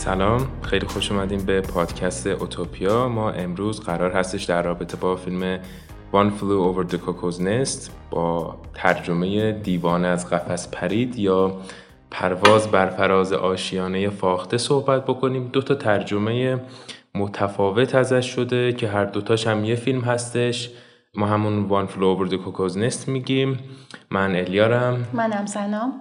سلام. خیلی خوش اومدیم به پادکست اوتوپیا. ما امروز قرار هستش در رابطه با فیلم One Flew Over the Cuckoo's Nest با ترجمه دیوان از قفس پرید یا پرواز بر فراز آشیانه فاخته صحبت بکنیم. دو تا ترجمه متفاوت ازش شده که هر دوتاش هم یه فیلم هستش. ما همون One Flew Over the Cuckoo's Nest میگیم. من الیارم. منم سلام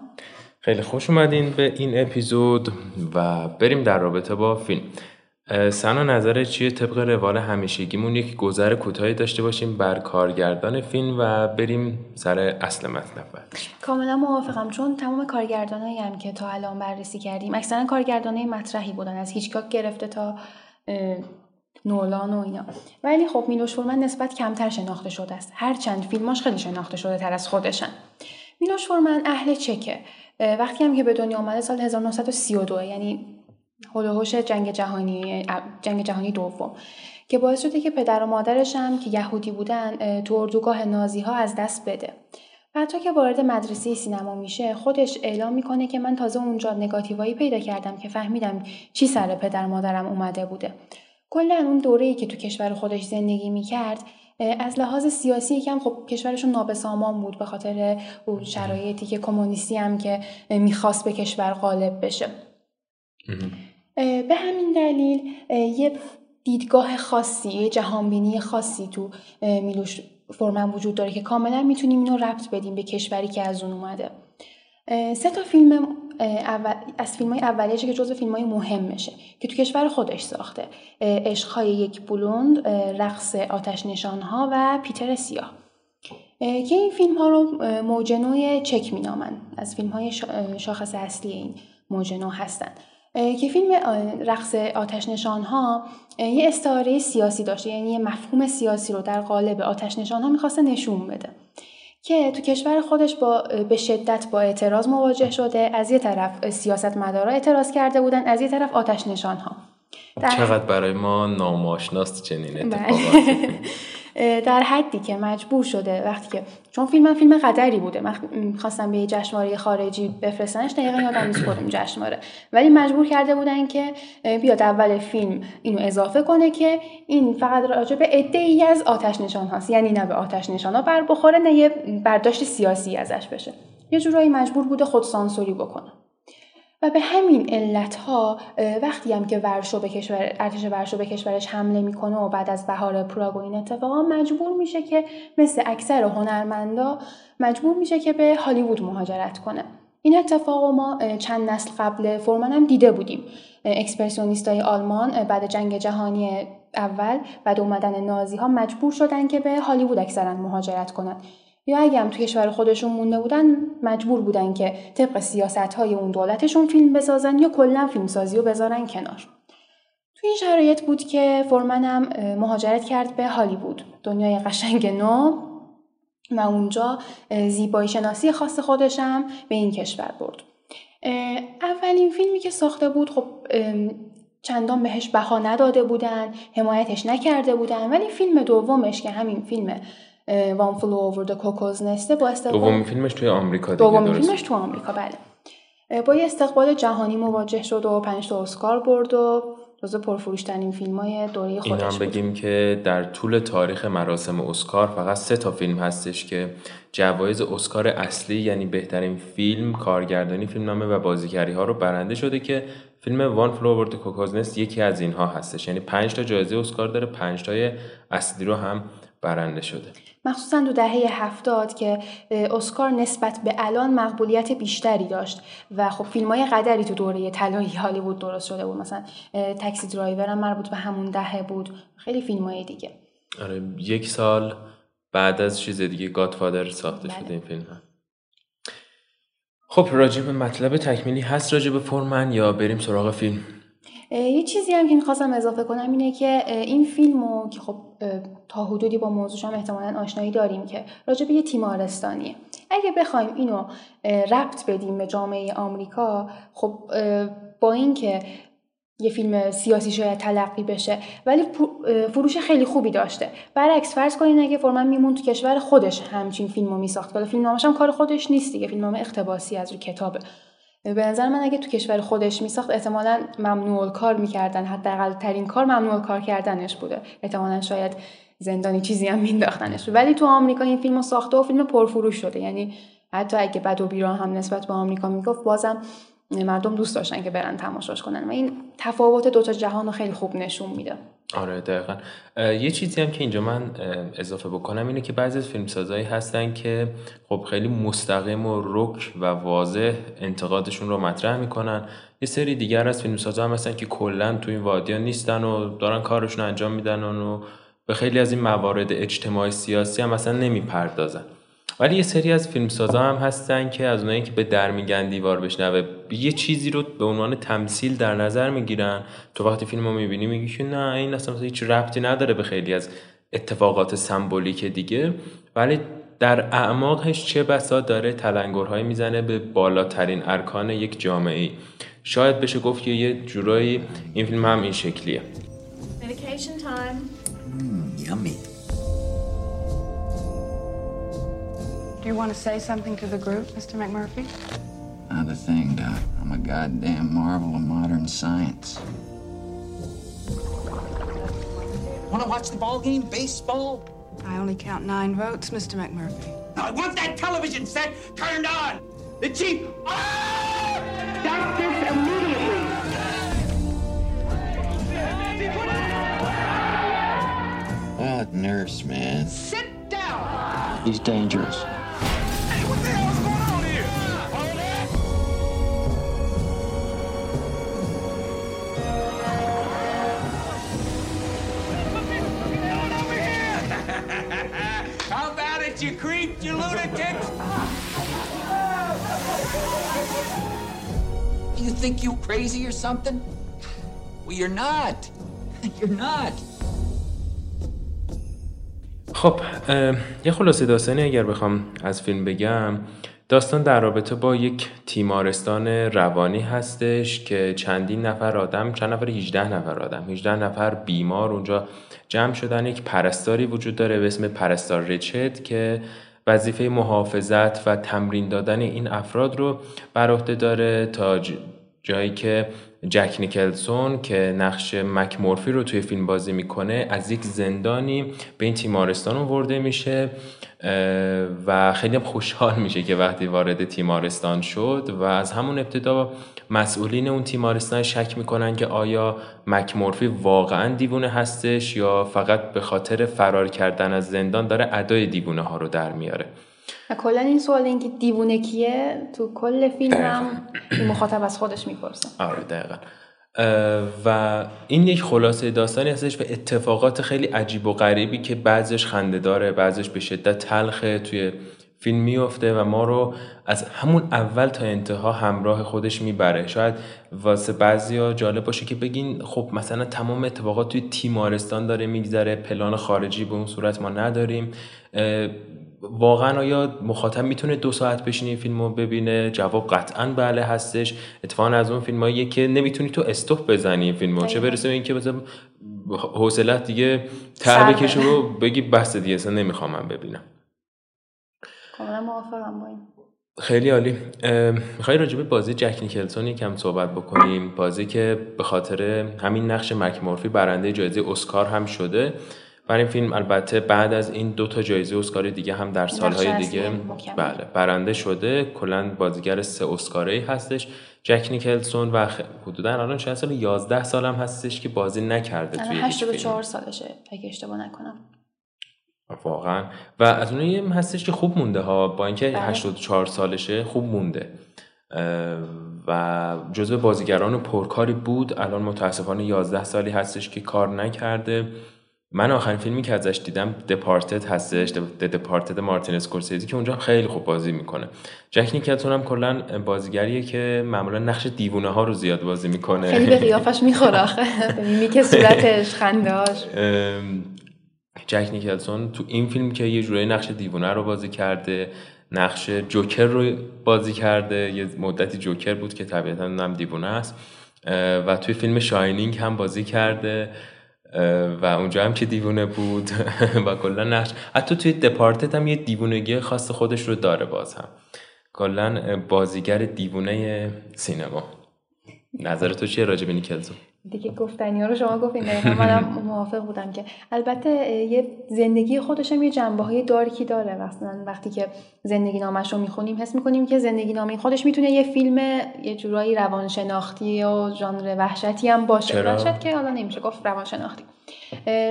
خیلی خوش اومدین به این اپیزود و بریم در رابطه با فیلم. سنا نظر چیه طبق روال همیشگیمون؟ یک گذر کوتاهی داشته باشیم بر کارگردان فیلم و بریم سر اصل مطلب کاملا موافقم چون تمام کارگردانایی هم که تا الان بررسی کردیم اکثرا کارگردانای مطرحی بودن از هیچکاک گرفته تا نولان و اینا. ولی خب میلوش فورمن نسبت کمتر شناخته شده است. هرچند فیلماش خیلی شناخته شده تر از خودشن. میلوش فورمن اهل چکه. وقتی هم که به دنیا آمده سال 1932 یعنی هلوهوش جنگ جهانی جنگ جهانی دوم که باعث شده که پدر و مادرش هم که یهودی بودن تو اردوگاه نازی ها از دست بده. حتی که وارد مدرسه سینما میشه خودش اعلام می‌کنه که من تازه اونجا نگاتیوایی پیدا کردم که فهمیدم چی سر پدر مادرم اومده بوده. کلا اون دوره ای که تو کشور خودش زندگی می‌کرد از لحاظ سیاسی یکم خب کشورشون نابسامان بود به خاطر اون شرایطی که کمونیستی هم که می‌خواست به کشور غالب بشه. به همین دلیل یه دیدگاه خاصی یه جهانبینی خاصی تو میلوش فرمن وجود داره که کاملا می‌تونیم اینو ربط بدیم به کشوری که از اون اومده. سه تا فیلم اول، از فیلم های اولیشه که جزو فیلم های مهمشه که تو کشور خودش ساخته. عشقهای یک بلوند رقص آتش نشان ها و پیتر سیاه. که این فیلم ها رو موجنوی چک مینامن. از فیلم های شاخص اصلی این موجنو هستن. که فیلم رقص آتش نشان ها یه استعاره سیاسی داشته. یعنی یه مفهوم سیاسی رو در قالب آتش نشان ها می‌خواسته نشون بده. که تو کشور خودش با به شدت با اعتراض مواجه شده از یه طرف سیاست مدارا اعتراض کرده بودن از یه طرف آتش نشان ها در... چقدر برای ما ناماشناست چنین بله. اتفاقاتی در حدی که مجبور شده وقتی که چون فیلم فیلم قدری بوده. من خواستم به یه جشنواره خارجی بفرستنش دقیقا یادم نیست کدوم جشنواره. ولی مجبور کرده بودن که بیاد اول فیلم اینو اضافه کنه که این فقط راجع به عده از آتش نشان هاست. یعنی نه به آتش نشان ها بر بخوره نه یه برداشت سیاسی ازش بشه. یه جورایی مجبور بوده خود سانسوری بکنه. و به همین علت ها وقتی هم که ورشو به کشور ارتش ورشو به کشورش حمله می‌کنه و بعد از بهار پراگ و این اتفاقا مجبور میشه که مثل اکثر هنرمندا مجبور میشه که به هالیوود مهاجرت کنه. این اتفاق ما چند نسل قبل فورمن هم دیده بودیم. های آلمان بعد جنگ جهانی اول بعد اومدن نازی ها مجبور شدن که به هالیوود اکثرا مهاجرت کنند یا اگه هم تو کشور خودشون مونده بودن مجبور بودن که طبق سیاست های اون دولتشون فیلم بسازن یا کلا فیلمسازی رو بذارن کنار. تو این شرایط بود که فورمن هم مهاجرت کرد به هالیوود. دنیای قشنگ نو. و اونجا زیبایی شناسی خاص خودشم به این کشور برد. اولین فیلمی که ساخته بود خب چندان بهش بها نداده بودن حمایتش نکرده بودن. ولی فیلم دومش که همین فیلم One Flew Over the Cuckoo's Nest ه با استقبال دومین فیلمش توی آمریکا دیگه دومین فیلمش تو آمریکا بله. با یه استقبال جهانی مواجه شد و پنج تا اسکار برد و جزو پرفروشترین فیلم های دوره خودش این هم بگیم که در طول تاریخ مراسم اسکار فقط سه تا فیلم هستش که جوایز اسکار اصلی یعنی بهترین فیلم کارگردانی فیلمنامه و بازیگری ها رو برنده شده که فیلم One Flew Over the Cuckoo's Nest یکی از اینها هستش. یعنی پنج تا جایزه اسکار داره پنج تای اصلی رو هم برنده شده. مخصوصا تو دهه هفتاد که اسکار نسبت به الان مقبولیت بیشتری داشت و خب فیلم های قدری تو دوره طلایی هالیوود درست شده بود مثلا تاکسی درایور هم مربوط به همون دهه بود خیلی فیلم های دیگه آره یک سال بعد از چیز دیگه گادفادر ساخته بله. شده این فیلم هم. خب راجب مطلب تکمیلی هست راجب فورمن یا بریم سراغ فیلم یه چیزی هم که می‌خواستم اضافه کنم اینه که این فیلم رو که خب تا حدودی با موضوعش هم احتمالا آشنایی داریم که راجع به یه تیمارستانیه. اگه بخوایم اینو ربط بدیم به جامعه آمریکا خب با اینکه یه فیلم سیاسی شاید تلقی بشه ولی فروش خیلی خوبی داشته. برعکس فرض کنین اگه فرمن میمون تو کشور خودش همچین فیلمو میساخت. فیلم هم کار خودش نیست دیگه فیلم اقتباسی از روی کتابه. به نظر من اگه تو کشور خودش میساخت احتمالا ممنوع کار می‌کردن. حداقل ترین کار ممنوع کار کردنش بوده. احتمالا شاید زندانی چیزی هم مینداختنش ولی تو آمریکا این فیلم ساخته و فیلم پرفروش شده. یعنی حتی اگه بد و بیران هم نسبت به آمریکا می‌گفت بازم مردم دوست داشتن که برن تماشاش کنن. و این تفاوت دوتا جهان رو خیلی خوب نشون میده. آره دقیقا. یه چیزی هم که اینجا من اضافه بکنم اینه که بعضی از فیلمسازهایی هستن که خب خیلی مستقیم و رک و واضح انتقادشون رو مطرح می‌کنن. یه سری دیگر از فیلمسازها هم هستن که کلا تو این وادیا نیستن و دارن کارشون رو انجام میدن و به خیلی از این موارد اجتماعی سیاسی هم اصلا نمی‌پردازن. ولی یه سری از فیلمسازا هم هستن که از اونایی که به در میگن دیوار بشنوه یه چیزی رو به عنوان تمثیل در نظر می‌گیرن. تو وقتی فیلم رو می‌بینی میگی که نه این اصلا هیچ ربطی نداره به خیلی از اتفاقات سمبولیک دیگه. ولی در اعماقش چه بسا داره تلنگرهایی می‌زنه به بالاترین ارکان یک جامعه شاید بشه گفت که یه جورایی این فیلم هم این شکلیه. Do you want to say something to the group, Mr. McMurphy? Not a thing, Doc. I'm a goddamn marvel of modern science. Want to watch the ball game? Baseball? I only count nine votes, Mr. McMurphy. I want that television set turned on! The chief... Ah! Oh! Stop this immediately! Oh, nurse, man. Sit down! He's dangerous. You think you crazy or something? Well, you're not. You're not. خب یه خلاصه داستانی اگر بخوام از فیلم بگم داستان در رابطه با یک تیمارستان روانی هستش که چندین نفر آدم چند نفر 18 نفر آدم 18 نفر بیمار اونجا جمع شدن یک پرستاری وجود داره به اسم پرستار ریچد که وظیفه محافظت و تمرین دادن این افراد رو بر عهده داره تا جایی که جک نیکلسون که نقش مک مورفی رو توی فیلم بازی می‌کنه از یک زندانی به این تیمارستان ورده میشه و خیلی هم خوشحال میشه که وقتی وارد تیمارستان شد و از همون ابتدا مسئولین اون تیمارستان شک می‌کنن که آیا مک مورفی واقعا دیوونه هستش یا فقط به خاطر فرار کردن از زندان داره ادای دیوونه ها رو در میاره. و کلا این سوال این که دیوونه کیه تو کل فیلم هم مخاطب از خودش می‌پرسه. آره دقیقا. و این یک خلاصه داستانی هستش و اتفاقات خیلی عجیب و غریبی که بعضش خنده داره بعضش به شدت تلخه توی فیلم میفته و ما رو از همون اول تا انتها همراه خودش می‌بره. شاید واسه بعضیا جالب باشه که بگین خب مثلا تمام اتفاقات توی تیمارستان داره میگذره پلان خارجی به اون صورت ما نداریم. واقعا آیا مخاطب می‌تونه دو ساعت بشینه این فیلم رو ببینه؟ جواب قطعا بله هستش. اتفاقا از اون فیلم هاییه که نمی‌تونی تو استوپ بزنی این فیلم رو چه برسه به اینکه مثلا حوصلت دیگه تر بکش رو بگی بس دیگه اصلا نمی‌خوام من ببینم. کاملا موافقم با این. خیلی عالی. می‌خوای راجبه بازی جک نیکلسون یکم صحبت بکنیم؟ بازی که به خاطر همین نقش مک مورفی برنده جایزه اسکار هم شده. برای این فیلم البته بعد از این دو تا جایزه اسکار دیگه هم در سالهای دیگه بله برنده شده. کلا بازیگر سه اسکاری هستش. جک نیکلسون و حدودا الان چند سال 11 سال هم هستش که بازی نکرده توی 84 سالشه اگه اشتباه نکنم. واقعا. و از اونایی هم هستش که خوب مونده ها. با اینکه 84 بله. سالشه خوب مونده. و جزو بازیگران پرکاری بود. الان متاسفانه 11 سالی هستش که کار نکرده. من آخرین فیلمی که ازش دیدم دپارتد هستش دپارتد مارتین اسکورسیزی که اونجا خیلی خوب بازی می‌کنه. جک نیکلتون هم کلا بازیگریه که معمولا نقش دیوونه ها رو زیاد بازی می‌کنه. خیلی به قیافش می‌خوره آخه. که صورتش خندهاش جک نیکلسون تو این فیلم که یه جورایی نقش دیوونه رو بازی کرده نقش جوکر رو بازی کرده یه مدتی جوکر بود که طبیعتا هم دیوونه است و توی فیلم شاینینگ هم بازی کرده. و اونجا هم که دیوونه بود و کلا نقش. حتی توی دپارتت هم یه دیوونگی خاص خودش رو داره باز هم. کلا بازیگر دیوونه سینما. نظر تو چیه راجع به نیکلزون دیگه گفتنی ها رو شما گفتین دقیقا منم موافق بودم که. البته یه زندگی خودش هم یه جنبه های دارکی داره. مثلا وقتی که زندگی نامش رو می‌خونیم حس می‌کنیم که زندگی نامه خودش می‌تونه یه فیلم یه جورایی روانشناختی و ژانر وحشتی هم باشه. چرا؟ وحشت که حالا نمیشه گفت روانشناختی.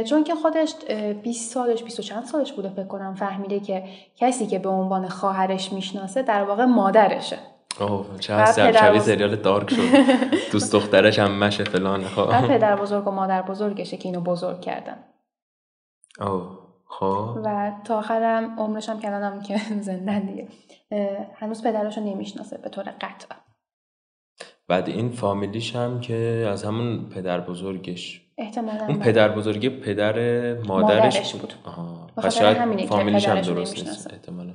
چون که خودش اه، 20 سالش 20 و چند سالش بوده فکر کنم فهمیده که کسی که به عنوان خواهرش می‌شناسه در واقع مادرشه. اوه چه و شبیه پدر. سریال دارک شد دوست دخترش هم مشه فلان خب پدر بزرگ و مادر بزرگشه که اینو بزرگ کردن اوه خب و تا آخرم عمرش هم کردنم که زندن دیگه هنوز پدرش رو نمی‌شناسه به طور قطع بعد این فامیلیش هم که از همون پدر بزرگش احتمالا اون بله. پدر بزرگی پدر مادرش, مادرش بود بود. آها. پس شاید که فامیلیش هم درست نیست. احتمالا.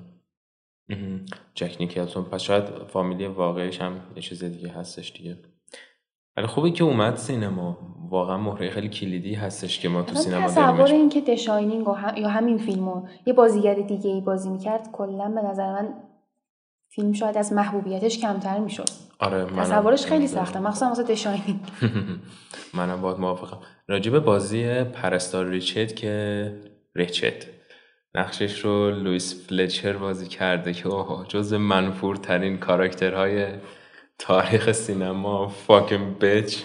جک نیکلسون. پس شاید فامیلی واقعیش هم یه چیز دیگه هستش دیگه. ولی خوبه که اومد سینما. واقعا مهره خیلی کلیدی هستش که ما تو سینما تصور این که دشاینینگ و هم- یا همین فیلمو یه بازیگر دیگه ای بازی می‌کرد کلا به نظر من فیلم شاید از محبوبیتش کمتر می‌شد. آره منم تصورش خیلی. سخته. مخصوصا واسه دشاینینگ منم باید موافقم. راجب بازی پرستار ریچد که ریچد نقشش رو لویس فلچر بازی کرده که اوه جز منفورترین کاراکترهای تاریخ سینما فاکن بچ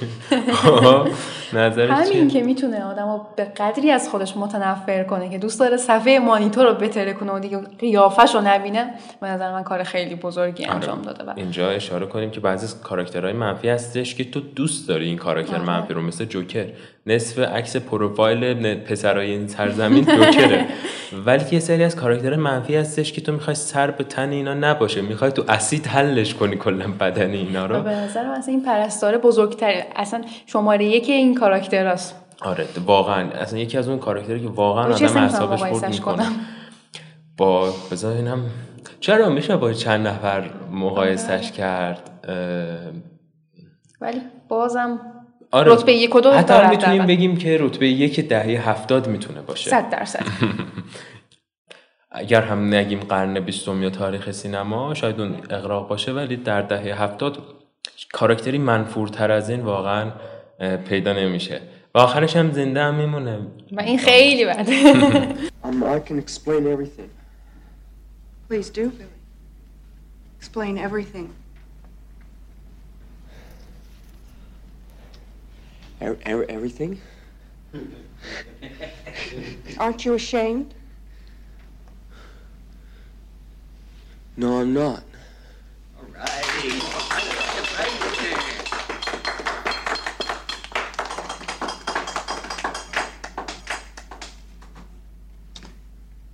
همین؟ که می‌تونه آدم رو به قدری از خودش متنفر کنه که دوست داره صفحه مانیتور رو بتره کنه و دیگه قیافش رو نبینه به نظر من کار خیلی بزرگی انجام داده و اینجا اشاره کنیم که بعضی از کاراکترهای منفی هستش که تو دوست داری این کاراکتر آره. منفی رو مثل جوکر. نصف عکس پروفایل پسرای این سرزمین جوکره. ولی یه سری از کاراکتر منفی هستش که تو می‌خوای سر به تن اینا نباشه. می‌خوای تو اسید حلش کنی کلا بدن اینا رو. به نظر من اصلا این پرستاره بزرگتره اصلا شماره یک این کاراکتر هست آره واقعا. اصلا یکی از اون کاراکتری که واقعا آدم اعصابش خورد می‌کنه. با بذار اینم چرا میشه با چند نفر مقایسش کرد؟ اه، ولی بازم آره رتبه یک و دو حتی می‌تونیم. بگیم که رتبه یک دهه هفتاد می‌تونه باشه. صد درصد. اگر هم نگیم قرن بیستم یا تاریخ سینما شاید اون اقراق باشه ولی در دهه هفتاد کاراکتری منفورتر از این واقعا پیدا نمیشه و آخرش هم زنده هم میمونه و این خیلی بده Um, I can explain everything. Please do, Billy. Explain everything. E- e- everything? Aren't you ashamed? No, I'm not.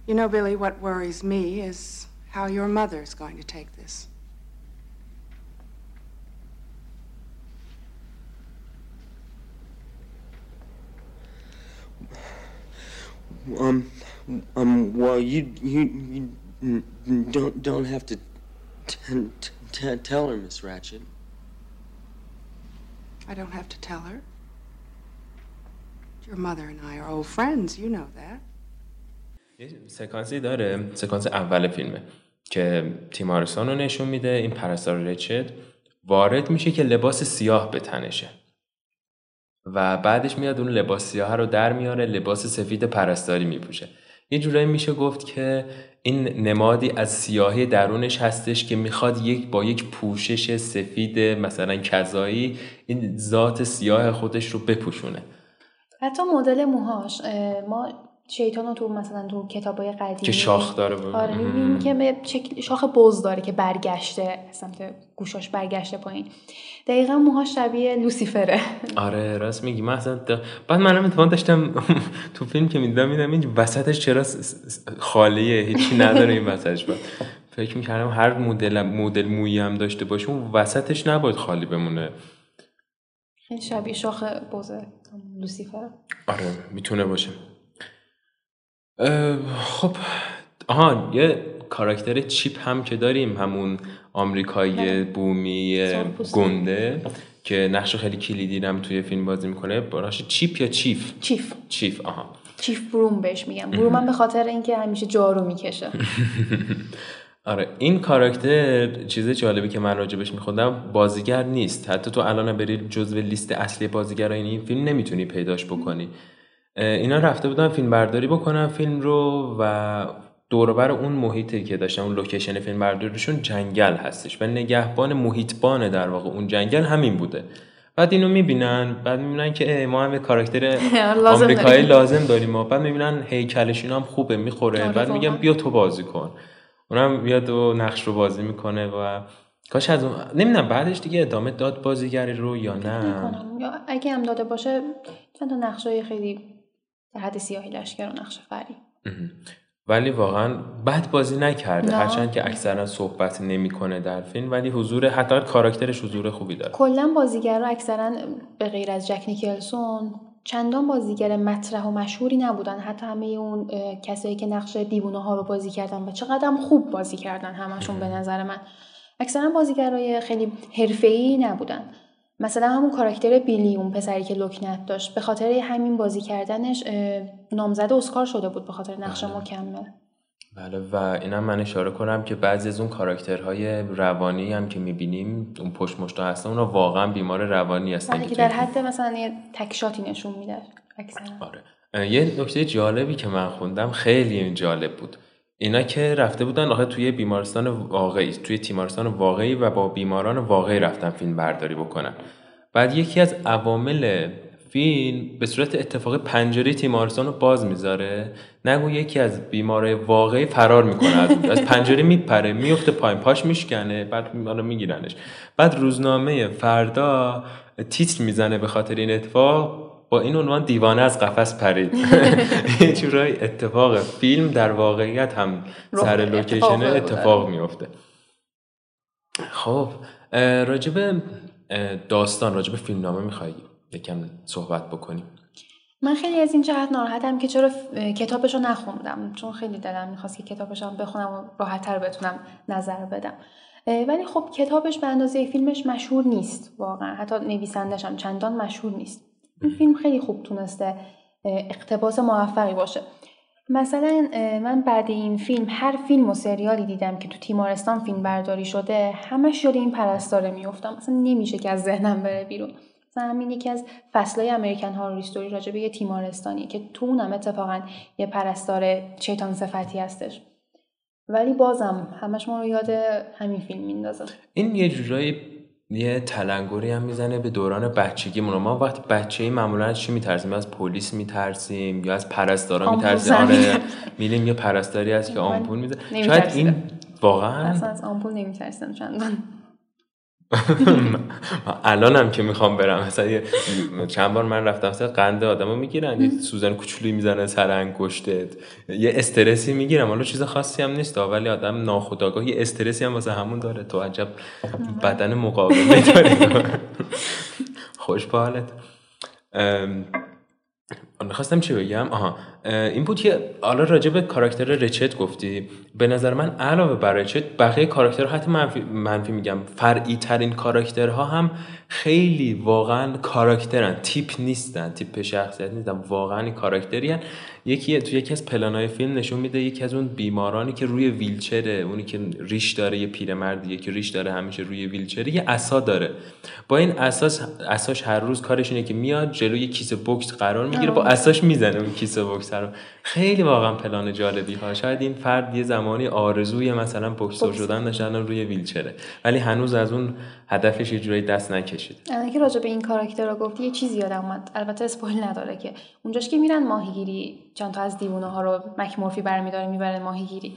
You know, Billy, what worries me is how your mother's going to take this. Um, um. Well, you you you don't don't have to t- t- t- tell her, Miss Ratchet. I don't have to tell her. Your mother and I are old friends, you know that. یه سکانسی داره سکانس اول فیلمه که تیمارسان رو نشون میده این پرستار ریچد وارد میشه که لباس سیاه به تنشه و بعدش میاد اون لباس سیاه رو در میاره لباس سفید پرستاری میپوشه یه جورایی میشه گفت که این نمادی از سیاهی درونش هستش که می‌خواد یک با یک پوشش سفید مثلا کذایی این ذات سیاه خودش رو بپوشونه. حتی مدل موهاش ما شیطان تو مثلا تو کتابای قدیمی که شاخ داره با- آره می‌بینیم که به شکل شاخ بز داره که برگشته سمت گوشاش برگشته پایین. دقیقا موهاش شبیه لوسیفره. آره راست میگی. من اصلا بعد منم اتفاقا داشتم تو فیلم که می‌دیدم میدم این وسطش چرا خالیه؟ هیچی نداره این وسطش. بعد فکر می‌کردم هر مدل مدل مویی هم داشته باشه اون وسطش نباید خالی بمونه. خیلی شبیه شاخ بزه لوسیفر آره می‌تونه باشه. خب آها یه کاراکتر چیپ هم که داریم همون آمریکایی بومی سرخپوستی. گنده که نقش خیلی کلیدی هم توی فیلم بازی می‌کنه براش چیپ یا چیف؟ چیف. چیف آها. چیف بروم بهش میگم بروم هم به خاطر اینکه همیشه جارو می‌کشه. آره این کاراکتر چیز جالبی که من راجبش میخوندم بازیگر نیست. حتی تو الان بری جزو لیست اصلی بازیگرای این فیلم نمی‌تونی پیداش بکنی. اینا رفته بودن فیلم برداری بکنن فیلم رو و دوربر اون محیطی که داشتن اون لوکیشن فیلم برداریشون جنگل هستش. و نگهبان محیطبان در واقع اون جنگل همین بوده. بعد اینو می‌بینن بعد می‌بینن که ما هم کاراکتر آمریکایی لازم داریم و بعد می‌بینن هیکلش هم خوبه می‌خوره. آره، بعد میگن بیا تو بازی کن. اونم بیاد و نقش رو بازی می‌کنه و کاش از اون نمی‌دونم بعدش دیگه ادامه داد بازیگری رو یا نه. یا اگه هم داده باشه چند تا نقشای خیلی در حد سیاهی لشکر و نقش فری. ولی واقعا بد بازی نکرده. هرچند که اکثرا صحبت نمی‌کنه در فیلم ولی حضور حتی کاراکترش حضور خوبی داره. کلا بازیگرا اکثرا به غیر از جک نیکلسون چندان بازیگر مطرح و مشهوری نبودن. حتی همه اون کسایی که نقش دیوونه ها رو بازی کردن و چقدر هم خوب بازی کردن همشون به نظر من. اکثرا بازیگرای خیلی حرفه‌ای نبودن. مثلا همون کاراکتر بیلی اون پسری که لکنت داشت به خاطر همین بازی کردنش نامزد اسکار شده بود به خاطر نقش مکمل. بله و اینم من اشاره کنم که بعضی از اون کاراکترهای روانی هم که می‌بینیم اون پشت مشتا هستن اونا واقعا بیمار روانی هستن بله که در. حد مثلا یه تکشاتی نشون میده آره. یه نکته جالبی که من خوندم خیلی جالب بود. اینا که رفته بودن آخه توی بیمارستان واقعی توی تیمارستان واقعی و با بیماران واقعی رفتن فیلم برداری بکنن. بعد یکی از عوامل فیلم به صورت اتفاقی پنجره تیمارستان رو باز می‌ذاره. نگو یکی از بیمارای واقعی فرار می‌کنه از. از پنجره میپره میفته پایین پاش میشکنه بعد حالا میگیرنش. بعد روزنامه فردا تیتر می‌زنه به خاطر این اتفاق. با این عنوان دیوانه از قفس پرید. یه جورایی اتفاق فیلم در واقعیت هم سر. لوکیشن اتفاق میفته خب راجب داستان راجب فیلمنامه میخوایی یکم صحبت بکنیم؟ من خیلی از این جهت ناراحتم که چرا کتابش رو نخوندم. چون خیلی دلم می‌خواست که کتابش هم بخونم و راحتتر بتونم نظر بدم. ولی خب کتابش به اندازه فیلمش مشهور نیست واقعا. حتی نویسندش هم چندان مشهور نیست. این فیلم خیلی خوب تونسته اقتباس موفقی باشه. مثلا من بعد این فیلم هر فیلم و سریالی دیدم که تو تیمارستان فیلم برداری شده همش یاد این پرستاره میفتم اصلا نمیشه که از ذهنم بره بیرون. مثلا همین یکی از فصلهای امریکن هارور استوری راجع به یه تیمارستانیه که تو اونم اتفاقا یه پرستار شیطان صفتی هستش. ولی بازم همش ما رو یاد همین فیلم میندازه. این یه جورایی یه تلنگری هم می‌زنه به دوران بچگیمون. ما وقتی بچه ای معمولا از چی میترسیم؟ از پلیس میترسیم یا از پرستارا میترسیم؟ آره. میریم یه پرستاری هست که آمپول می‌زنه. شاید. این واقعا اصلا از آمپول نمیترسم چندان. من الانم که می‌خوام برم. مثلا چند بار من رفتم مثلا قند آدمو می‌گیرن یه سوزن کوچولی می‌زنن سر انگشتت. یه استرسی می‌گیرم. حالا چیز خاصی هم نیست ولی آدم ناخودآگاه یه استرسی هم واسه همون داره. تو عجب بدن مقاومی داری خوش به حالت. می‌خواستم چی بگم؟ آها. این بود که حالا راجع به کاراکتر رچت گفتی. به نظر من علاوه بر رچت بقیه کاراکترها حتی منفی, منفی میگم فرعی ترین کاراکترها هم خیلی واقعا کاراکترن. تیپ نیستن تیپ شخصیت نیستن واقعا کاراکتری هن. یکی تو یکی از پلانای فیلم نشون میده یکی از اون بیمارانی که روی ویلچره اونی که ریش داره یه پیرمردیه که ریش داره همیشه روی ویلچره یه عصا داره. با این اساس اساش هر روز کارش اینه که میاد جلوی کیسه بوکس قرار می‌گیره با اساش می‌زنه اون کیسه رو خیلی واقعا پلان جالبی ها شاید این فرد یه زمانی آرزوی مثلا بوکسور شدن داشته الان روی ویلچره ولی هنوز از اون هدفش یه جورایی دست نکشید. الان که راجع به این کاراکتر رو گفتی یه چیزی یادم اومد. البته اسپویل نداره که. اونجاش که میرن ماهیگیری چند تا از دیوونه ها رو مکمورفی برمیداره می‌بره ماهیگیری.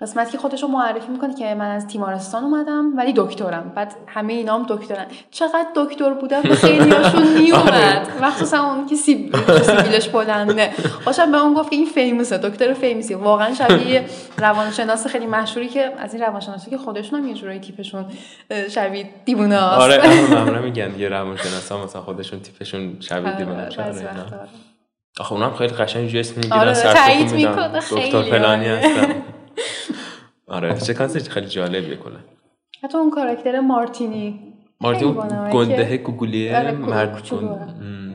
قسمت که خودش رو معرفی می‌کنه که من از تیمارستان اومدم ولی دکترم. بعد همه اینام دکترن. چقدر دکتر بودن به خیلی هاشون میومد مخصوصا اون که سیب سیبیلش بلنده. خوشم به اون گفت که این فیموسه دکتر فیموسی واقعا شبیه روانشناس خیلی مشهوری که از این روانشناسی که خودشون هم یه جورایی تیپشون شبیه دیوونه آره معمولا میگن دیگه روانشناسا مثلا خودشون تیپشون شبیه دیوونه آره، آره. آخه اونم خیلی قشنگ جسم می‌گیرن آره، سر تایید میدن. دکتر فلانی آره. هستن. آره. سکانس خیلی جالبیه کلا حتی اون کاراکتر مارتینی. مارتین. گنده گوگلیه آره، مرد. گند- م.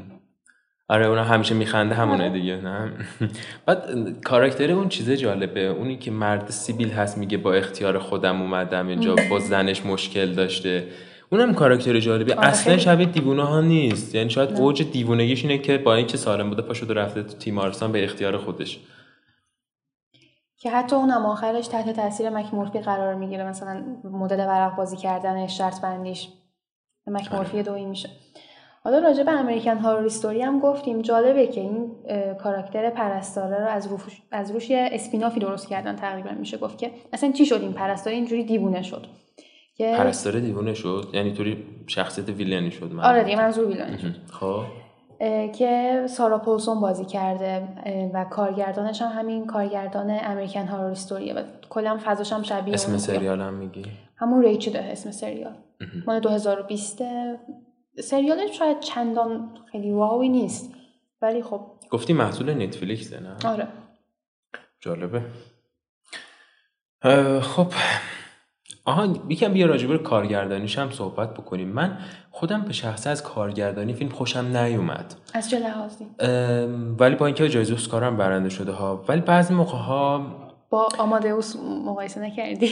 آره. اون همیشه میخنده همونه دیگه نه؟ بعد کاراکتر اون چیزه جالبه. اونی که مرد سیبیل هست میگه با اختیار خودم اومدم اینجا با زنش مشکل داشته. اونم کاراکتر جالبه آره، اصلا. شبیه دیوونه ها نیست. یعنی شاید اوج دیوونگیش اینه که با اینکه سالم بوده پا شده رفته تو تیمارستان به اختیار خودش. که حتی اونم آخرش تحت تاثیر مکمورفی قرار می‌گیره. مثلا مدل ورق بازی کردن شرط بندیش مکمورفی دویی میشه. حالا راجع به امریکن هارور استوری هم گفتیم. جالبه که این کاراکتر پرستاره رو از روش از روش یه اسپینافی درست کردن تقریبا میشه. گفت که اصلا چی شد این پرستاره؟ اینجوری دیوونه شد که پرستاره دیوونه شد؟ یعنی طوری شخصیت ویلنی شد من آره دیگه منظور ویلانی شد. خب. که سارا پولسون بازی کرده و کارگردانش هم همین کارگردان امریکن هارور استوریه و کلا فضاش هم شبیه اسم سریال هم میگی؟ همون ریچده اسم سریال. مال 2020 سریالش شاید چندان خیلی واوی نیست. ولی خب. گفتی محصول نتفلیکسه نه؟ آره. جالبه. خب. آها یکم بیا راجع به کارگردانیش هم صحبت بکنیم. من خودم به شخصه از کارگردانی فیلم خوشم نیومد. از چه لحاظی؟ ولی با اینکه جایزه اسکار هم برنده شده ها. ولی بعضی موقع ها با آمادئوس مقایسه نکردی؟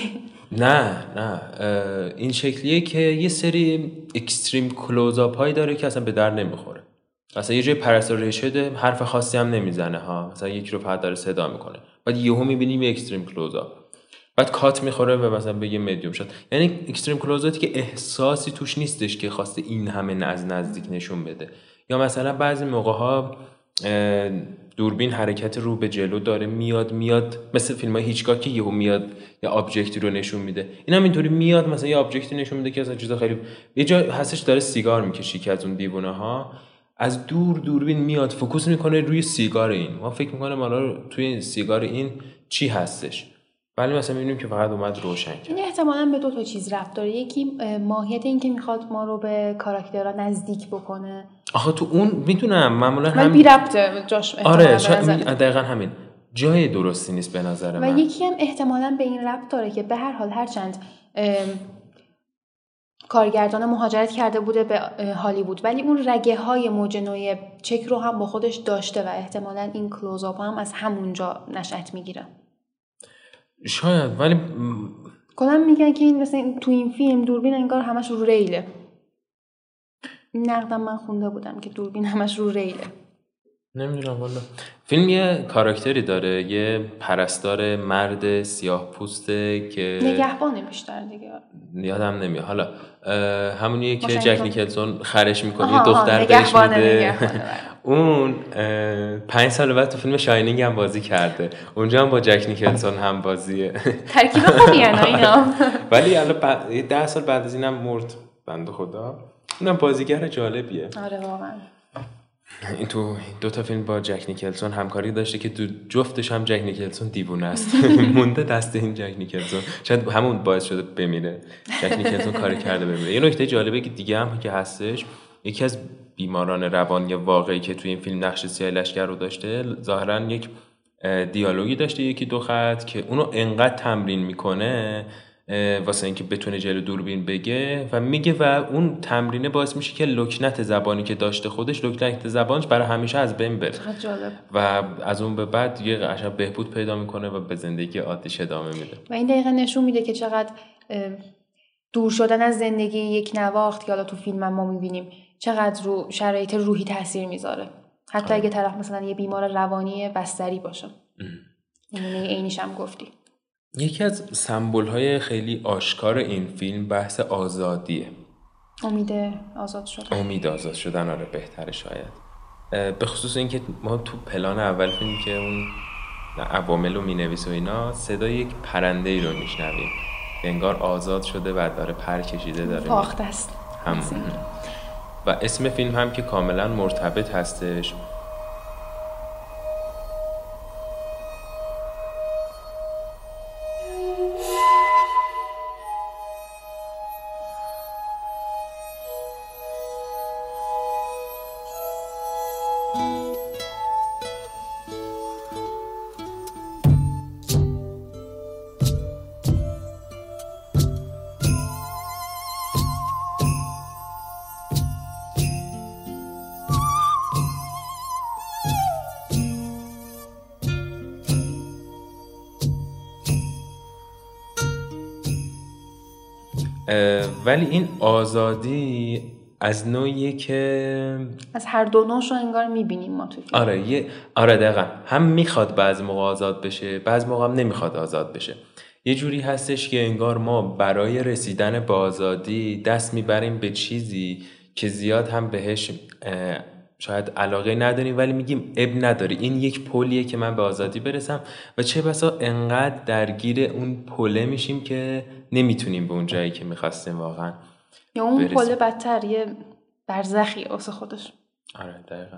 نه نه. این شکلیه که یه سری اکستریم کلوزاپ هایی داره که اصلا به در نمی‌خوره. مثلا یه جای پرستار شده حرف خاصی هم نمی‌زنه ها. مثلا یکی رو فقط داره صدا می‌کنه. بعد یهو می‌بینیم یه اکستریم کلوزاپ بعد کات می‌خوره و مثلا به یه مدیوم شد. یعنی اکستریم کلوزاتی که احساسی توش نیستش که خواسته این همه از نزدیک نشون بده. یا مثلا بعضی موقع ها دوربین حرکت رو به جلو داره میاد میاد مثل فیلم های هیچکاک که یهو میاد یا object ی رو نشون میده. این هم اینطوری میاد مثلا یه object ی نشون میده که اصلا چیز خیلی یه جا هستش داره سیگار می‌کشه یکی از اون دیوونه ها از دور دوربین میاد focus می‌کنه روی سیگار این. ما فکر می‌کنه حالا توی سیگار این چی هستش. ولی مثلا می‌بینیم که فقط اومد روشن کرد. این احتمالا به دو تا چیز ربط داره. یکی اه، ماهیت این که می‌خواد ما رو به کاراکترها نزدیک بکنه. آخه تو اون می‌دونم معمولا هم بی ربطه جاش احتمالاً آره. می- دقیقا همین. جای درستی نیست به نظر و من. یکی هم احتمالا به این ربط داره که به هر حال هرچند ام، کارگردان مهاجرت کرده بوده به هالیوود ولی اون رگه های موج نوعی چک رو هم با خودش داشته و احتمالا این کلوزاپ هم از همونجا نشأت می‌گیره. شاید ولی کلا میگن که این مثلا تو این فیلم دوربین انگار همش رو ریله. نقدم من خونده بودم که دوربین همش رو ریله. نمی‌دونم والا. فیلم یه کاراکتری داره یه پرستار مرد سیاه پوسته که نگهبانه بیشتر دیگه. یادم نمیاد. حالا همونیه که جک نیکلسون خرش می‌کنه یه دختر بهش میده. اون پنج سال بعد تو فیلم شاینینگ هم بازی کرده. اونجا هم با جک نیکلسون هم بازیه. ترکیب خوبی اینا. ولی الان ده سال بعد از اینم مرد بنده خدا. اونم بازیگر جالبیه. آره واقعا. این تو دو تا فیلم با جک نیکلسون همکاری داشته که تو جفتش هم جک نیکلسون دیوونه است. مونده دست این جک نیکلسون. شاید همون باعث شده بمیره. جک نیکلسون کاری کرده بمیره. یه نکته جالبه که دیگه هم که هستش یکی از بیماران روانی واقعی که توی این فیلم نقش سیاه لشکر رو داشته ظاهرا یک دیالوگی داشته یکی دو خط که اونو انقدر تمرین می‌کنه واسه اینکه بتونه جلو دوربین بگه و میگه و اون تمرینه باعث میشه که لکنت زبانی که داشته خودش لکنت زبانش برای همیشه از بین بره. جالب. و از اون به بعد یه قشنگ بهبود پیدا می‌کنه و به زندگی عادیش ادامه میده. و این دقیقا نشون میده که چقدر دور شدن از زندگی یک نواخت که حالا تو فیلم هم ما می‌بینیم چقدر رو شرایط روحی تاثیر می‌ذاره. حتی اگه طرف مثلا یه بیمار روانی بستری باشه. نمونه عینیش هم گفتی. یکی از سمبل های خیلی آشکار این فیلم بحث آزادیه. امید آزاد شدن. امید آزاد شدن آره بهتره شاید. به خصوص اینکه ما تو پلان اول فیلم که اون عوامل رو مینویس و اینا صدای یک پرنده ای رو میشنویم. انگار آزاد شده و داره پر کشیده داره فاخته است. همون. و اسم فیلم هم که کاملا مرتبط هستش. ولی این آزادی از نوعیه که از هر دو نوعش رو انگار می‌بینیم ما تو فیلم. آره یه آره دقیقا. هم می‌خواد بعضی موقع آزاد بشه بعضی موقع هم نمی‌خواد آزاد بشه. یه جوری هستش که انگار ما برای رسیدن به آزادی دست می‌بریم به چیزی که زیاد هم بهش شاید علاقه نداریم ولی میگیم اب نداری این یک پلیه که من به آزادی برسم و چه بسا انقدر درگیر اون پله میشیم که نمی‌تونیم به اون جایی که می‌خواستیم واقعا یا اون. پله بدتر یه برزخی واسه خودش. آره دقیقا.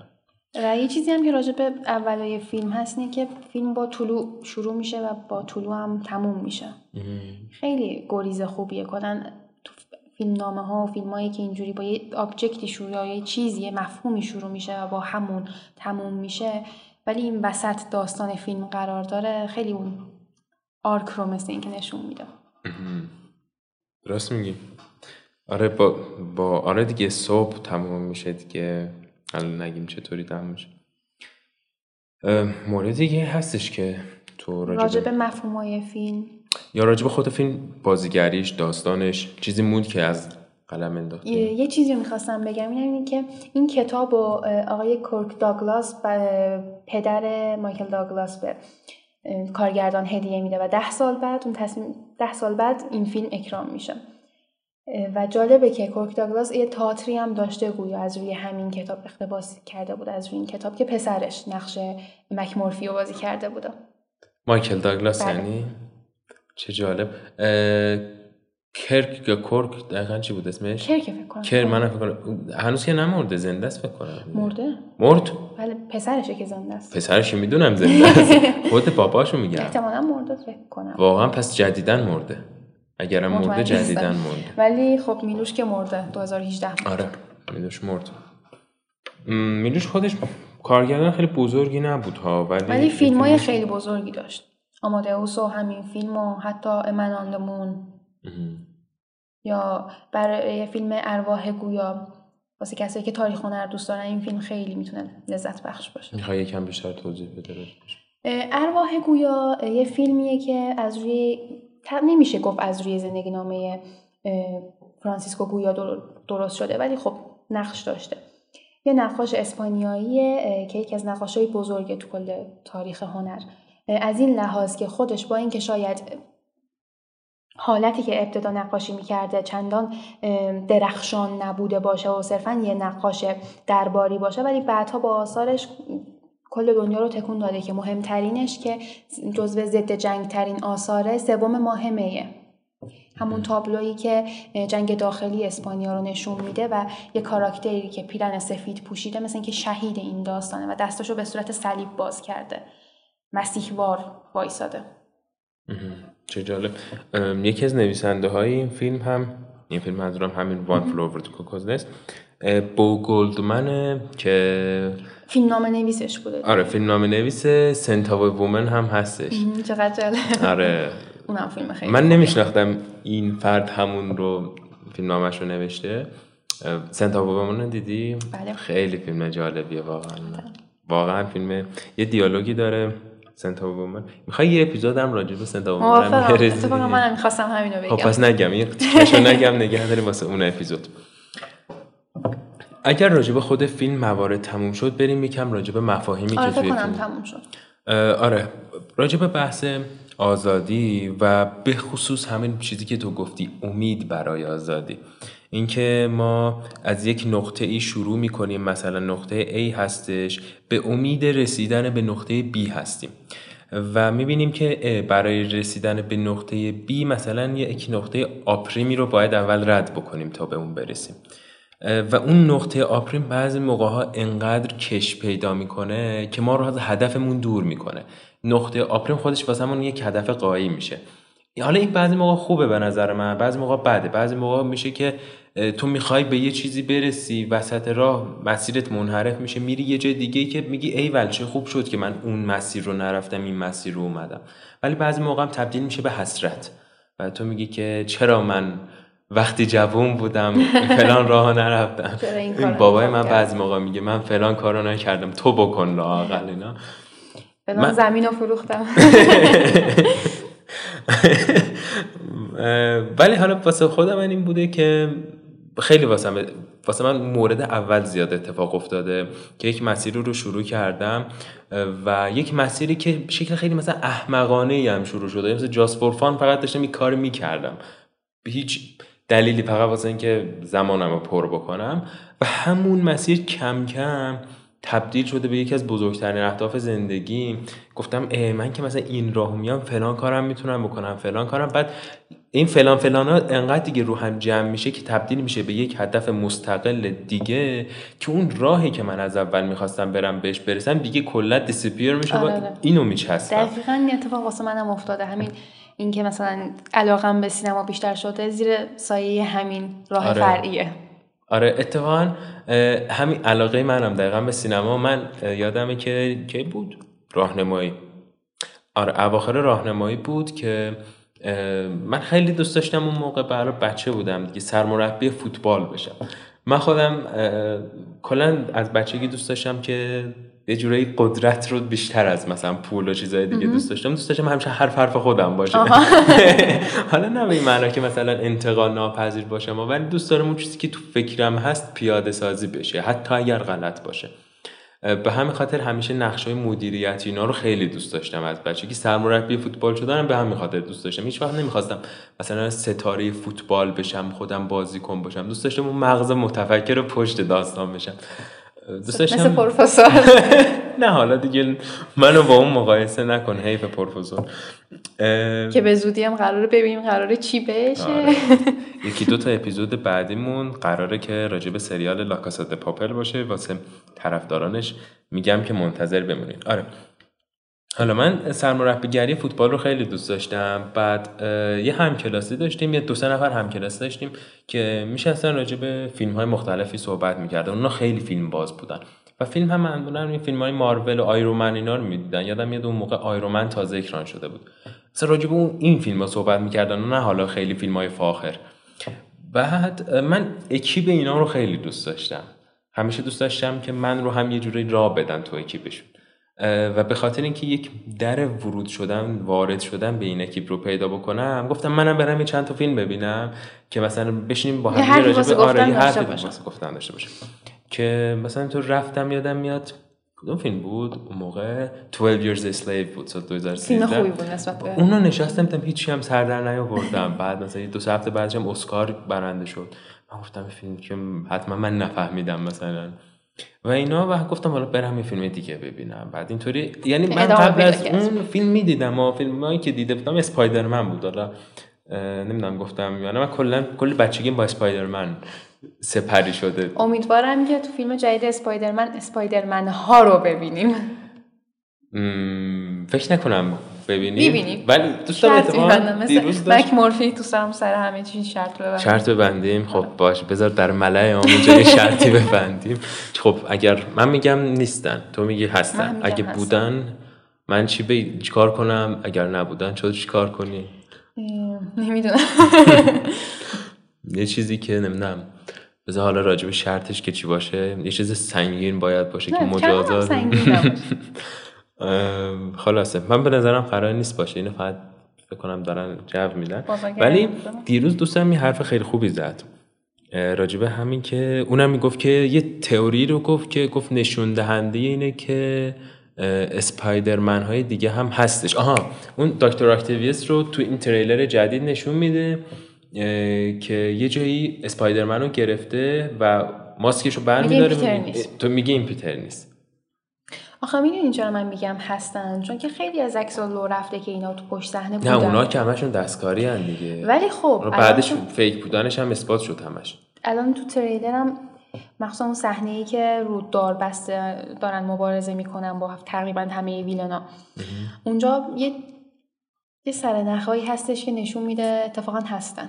و یه چیزی هم که راجع به اولای فیلم هست اینه که فیلم با طلوع شروع میشه و با طلوع هم تموم میشه. خیلی گریز خوبیه. کلا تو فیلم نامه ها و فیلم هایی که اینجوری با یه آبجکتی شروع یا یه چیزی یه مفهومی شروع میشه و با همون تموم میشه ولی این وسط داستان فیلم قرار داره خیلی اون آرک رو مثل اینکه نشون میده. راست میگی. آره با, با آره دیگه صبح تمام میشه دیگه. حالا نگیم چطوری تمام میشه. مورد دیگه هستش که تو راجع راجبه به مفهوم های فیلم. یا راجبه خود فیلم بازیگریش داستانش چیزی موند که از قلم یه, انداختی یه چیزی رو می‌خواستم بگم اینه اینه که این کتاب اه، آقای کورک داگلاس پدر مایکل داگلاس به. کارگردان هدیه میده و ده سال بعد اون تصمیم ده سال بعد این فیلم اکرام میشه. و جالبه که کورک داگلاس یه تئاتری هم داشته گویا از روی همین کتاب اقتباس کرده بود از روی این کتاب که پسرش نقش مکمورفی رو بازی کرده بوده. مایکل داگلاس بله. یعنی؟ چه جالب. کرک یا کورک دقیقا چی بود اسمش؟ کرکه فکر کنم. کر من فکر کنم. هنوز که نمرده زنده است فکر کنم. مرده؟ مرد. بله پسرشه که زنده است. پسرش می‌دونم زنده است. خود باباشو میگم. احتمالا مرده فکر کنم. واقعا پس جدیدن مرده. اگرم مرده. جدیدن مرده. ولی خب میلوش که مرده 2018 مرده. آره میلوش مرد میلوش خودش کارگردان خیلی بزرگی نبود ها ولی ولی فیلم های خیلی بزرگی داشت. آمادئوس و همین فیلم و حتی امناندمون یا برای فیلم ارواح گویا واسه کسایی که تاریخ هنر دوست دارن این فیلم خیلی می‌تونه لذت بخش باشه. می‌خوای یکم بیشتر توضیح بده ارواح گویا یه فیلمیه که از روی نمیشه گفت از روی زندگی نامه فرانسیسکو گویا در- درست شده ولی خب نقش داشته. یه نقاش اسپانیاییه اه، که یکی از نقاشای بزرگ تو کل تاریخ هنر. از این لحاظ که خودش با اینکه شاید حالتی که ابتدا نقاشی می‌کرده چندان درخشان نبوده باشه و صرفا یه نقاش درباری باشه ولی بعدها با آثارش کل دنیا رو تکون داده که مهمترینش که جزو ضد جنگ ترین آثاره سوم ماه میه همون تابلویی که جنگ داخلی اسپانیا رو نشون میده و یه کاراکتری که پیرن سفید پوشیده مثل اینکه شهید این داستانه و دستاشو به صورت صلیب باز کرده. مسیحوار وایساده. چه جالب. یکی از نویسنده های این فیلم هم این فیلم منظورم همین One Flew Over the Cuckoo's Nest بو گلدمنه که فیلمنامه نویسش بوده. آره فیلمنامه نویس Scent of a Woman هم هستش. چقدر جالب. آره. اونم فیلم خیلی من. نمیشناختم این فرد همون رو فیلمنامه‌ش رو نوشته Scent of a Woman رو دیدی؟ بله. خیلی فیلم جالبیه واقعا. واقعا فیلم یه دیالوگی داره. سنتاو وومن می‌خوای یه اپیزود هم راجع به سنتاو وومن موافقم. منم می‌خواستم همینو خب بگم. پس نگم. تیکشو نگم نگه داریم واسه اون اپیزود. اگر راجع به خود فیلم موارد تموم شد بریم یکم راجع به مفاهیمی آره که توی فیلم تموم شد. آره. راجع به بحث آزادی و به خصوص همین چیزی که تو گفتی امید برای آزادی. اینکه ما از یک نقطه ای شروع می‌کنیم. مثلا نقطه A هستش به امید رسیدن به نقطه B هستیم. و می‌بینیم که برای رسیدن به نقطه B مثلا یک نقطه آپریمی رو باید اول رد بکنیم تا به اون برسیم. و اون نقطه آپریم بعضی موقع ها انقدر کش پیدا می‌کنه که ما رو از هدفمون دور می‌کنه. نقطه آپریم خودش واسمون یک هدف قایی میشه. حالا این بعضی موقع خوبه به نظر من بعضی موقع بده. بعضی موقع میشه که تو می‌خوای به یه چیزی برسی وسط راه مسیرت منحرف میشه میری یه جای دیگه که میگی ای چه خوب شد که من اون مسیر رو نرفتم این مسیر رو اومدم. ولی بعضی موقع هم تبدیل میشه به حسرت. و تو میگی که چرا من وقتی جوون بودم فلان راه نرفتم؟ این بابای من؟ بعضی موقع میگه من فلان کارو نکردم تو بکن لااقل اینا. فلان من- زمین رو فروختم. ولی حالا واسه خودم من این بوده که خیلی واسه واسه من مورد اول زیاد اتفاق افتاده که یک مسیری رو شروع کردم و یک مسیری که شکل خیلی مثلا احمقانه ای هم شروع شده. مثل جاست فور فقط داشتم این کار می‌کردم. هیچ دلیلی فقط واسه اینکه زمانم رو پر بکنم. و همون مسیر کم کم تبدیل شده به یکی از بزرگترین اهداف زندگی. گفتم اه من که مثلا این راه میام فلان کارم می‌تونم بکنم فلان کارم. بعد این فلان فلان ها انقدر دیگه رو هم جمع میشه که تبدیل میشه به یک هدف مستقل دیگه که اون راهی که من از اول می‌خواستم برم بهش برسم دیگه کلا دیسپیر میشه آره، و آره. اینو میچستم دقیقا این اتفاق واسه منم افتاده. همین اینکه مثلا علاقم به سینما بیشتر شده زیر سایه همین راه آره. فرعیه. آره اتفاقا همین علاقه منم دقیقا به سینما من یادمه که کی بود؟ راهنمایی. آره اواخر راهنمایی بود که من خیلی دوست داشتم اون موقع برای بچه بودم دیگه سرمربی فوتبال بشم. من خودم کلا از بچگی دوست داشتم که یه جورایی قدرت رو بیشتر از مثلا پول و چیزای دیگه دوست داشتم. دوست داشتم همیشه حرف حرف خودم باشه. حالا نه به این معنا که مثلا انتقال ناپذیر باشم ولی دوست دارم اون چیزی که تو فکرم هست پیاده سازی بشه حتی اگر غلط باشه. به همین خاطر همیشه نقش های مدیریتی اینا رو خیلی دوست داشتم از بچگی سرمربی فوتبال شدنم به همین خاطر دوست داشتم. هیچ وقت نمی‌خواستم مثلا ستاره فوتبال بشم خودم بازیکن باشم. دوست داشتم اون مغز متفکر پشت داستان بشم. دوست مثل داشتم پروفسور. نه حالا دیگه منو با اون مقایسه نکن حیف پروفسور. که به زودی هم قراره ببینیم قراره چی بشه. آره. یکی دو تا اپیزود بعدیمون قراره که راجع به سریال لاکاسا د پاپل باشه. واسه طرفدارانش میگم که منتظر بمونید. آره. حالا من سرمربیگری فوتبال رو خیلی دوست داشتم. بعد یه همکلاسی داشتیم یه دو سه نفر همکلاسی داشتیم که میشستن راجع به فیلم های مختلفی صحبت می‌کردن. اونا خیلی فیلم باز بودن. و فیلم هم معمولا این فیلم های مارول و آیرومن اینا رو می‌دیدن. یادم میاد اون موقع آیرومن تازه اکران شده بود. راجع به اون این فیلم ها صحبت می‌کردن. و نه حالا خیلی فیلم های فاخر. بعد من اکیپ اینا رو خیلی دوست داشتم. همیشه دوست داشتم که من رو هم یه جوری راه بدن تو اکیپشون. اه، و به خاطر اینکه یک در ورود شدن وارد شدن به این اکیپ رو پیدا بکنم گفتم منم برم یه چند تا فیلم ببینم که مثلا بشینیم با هم راجع به آره گفتن یه داشته باشم. باشم. که مثلا تو رفتم یادم میاد کدوم فیلم بود؟ اون موقع 12 Years a Slave بود سال 2013 فیلم خوبی بود نسبت به اونو نشستم دیدم هیچی هم سر در نیاوردم. بعد مثلا دو سه هفته بعدش هم اسکار برنده شد. من گفتم فیلم که حتما من نفهمیدم مثلا. و اینا و گفتم حالا برم یه فیلم دیگه ببینم. بعد اینطوری یعنی من قبل از. اون فیلم می‌دیدم و فیلم هایی که دیده بودم اسپایدرمن بود. حالا نمی‌دونم گفتم. یا نه من کلا کل بچگیم با اسپایدرمن سپری شده. امیدوارم که تو فیلم جدید اسپایدرمن اسپایدرمن ها رو ببینیم. فکر نکنم. ببینیم. ولی دوست دارم دیروز مثل داشت مک مورفی تو سرم سر همه چی شرط ببندم شرط ببندیم. خب باش بذار در ملع آمونجا یه شرطی ببندیم. خب اگر من میگم نیستن تو میگی هستن. میگم اگه هستن. بودن من چی بی... چیکار کنم؟ اگر نبودن چطور چیکار کنی؟ نمی‌دونم. یه چیزی که نمی‌دونم. بذار حالا راجع به شرطش که چی باشه. یه چیز سنگین باید باشه که مجازات. خلاصه. من به نظرم قرار نیست باشه. اینو فقط فکر کنم دارن جو میدن. ولی. دیروز دوستم یه حرف خیلی خوبی زد. راجبه همین که اونم می‌گفت که یه تئوری رو گفت که گفت نشون دهنده اینه که اسپایدرمن های دیگه هم هستش. آها اون دکتر اکتیویس رو تو این تریلر جدید نشون میده که یه جایی اسپایدرمن رو گرفته و ماسکش رو برمیداره. تو میگی این پیتر نیست. آخه می‌دونی چرا من میگم هستن؟ چون که خیلی از عکس لو رفته که اینا تو پشت صحنه بودن. نه اونا که همشون دستکاری هن دیگه. ولی خب بعدش تو- فیک بودنش هم اثبات شد همش الان تو تریلرم مخصوصا اون صحنه ای که رو دار بسته دارن مبارزه می‌کنن با تقریبا همه ویلنا. اونجا یه یه سرنخهایی هستش که نشون میده اتفاقا هستن.